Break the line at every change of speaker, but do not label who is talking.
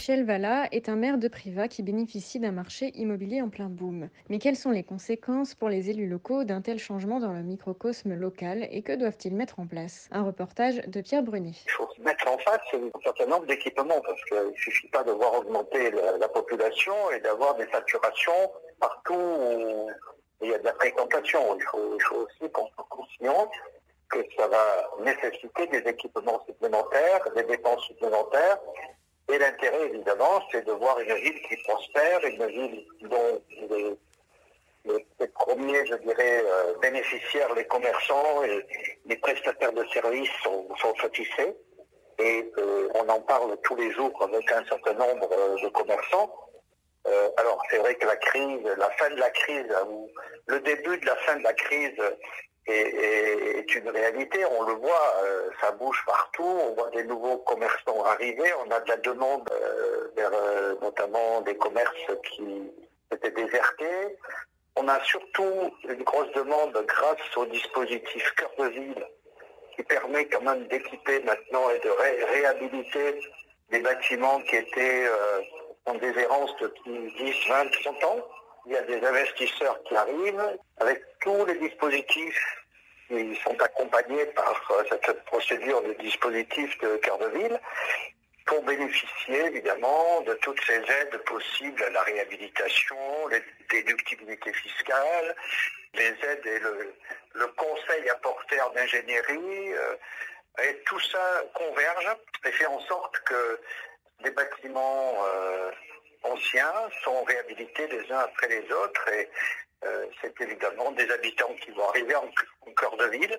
Michel Valla est un maire de Privas qui bénéficie d'un marché immobilier en plein boom. Mais quelles sont les conséquences pour les élus locaux d'un tel changement dans le microcosme local et que doivent-ils mettre en place? Un reportage de Pierre Brunet.
Il faut mettre en face un certain nombre d'équipements parce qu'il ne suffit pas de voir augmenter la, la population et d'avoir des saturations partout où il y a de la fréquentation. Il faut, il faut aussi qu'on soit conscient que ça va nécessiter des équipements supplémentaires, des dépenses supplémentaires et l'intérêt, évidemment, c'est de voir une ville qui prospère, une ville dont les, premiers, je dirais, euh, bénéficiaires, les commerçants et les prestataires de services sont, sont satisfaits. Et euh, on en parle tous les jours avec un certain nombre euh, de commerçants. Alors c'est vrai que la crise, la fin de la crise, ou le début de la fin de la crise est, une réalité. On le voit, euh, ça bouge partout. On voit des nouveaux commerçants arriver. On a de la demande euh, vers euh, notamment des commerces qui étaient désertés. On a surtout une grosse demande grâce au dispositif Cœur de Ville qui permet quand même d'équiper maintenant et de ré- réhabiliter des bâtiments qui étaient en déshérence depuis 10, 20, 30 ans. Il y a des investisseurs qui arrivent avec tous les dispositifs qui sont accompagnés par euh, cette, procédure de dispositif de cœur de ville pour bénéficier évidemment de toutes ces aides possibles à la réhabilitation, les déductibilités fiscales, les aides et le, conseil apporté en ingénierie. euh, et tout ça converge et fait en sorte que les bâtiments euh, sont réhabilités les uns après les autres et euh, c'est évidemment des habitants qui vont arriver en, en cœur de ville.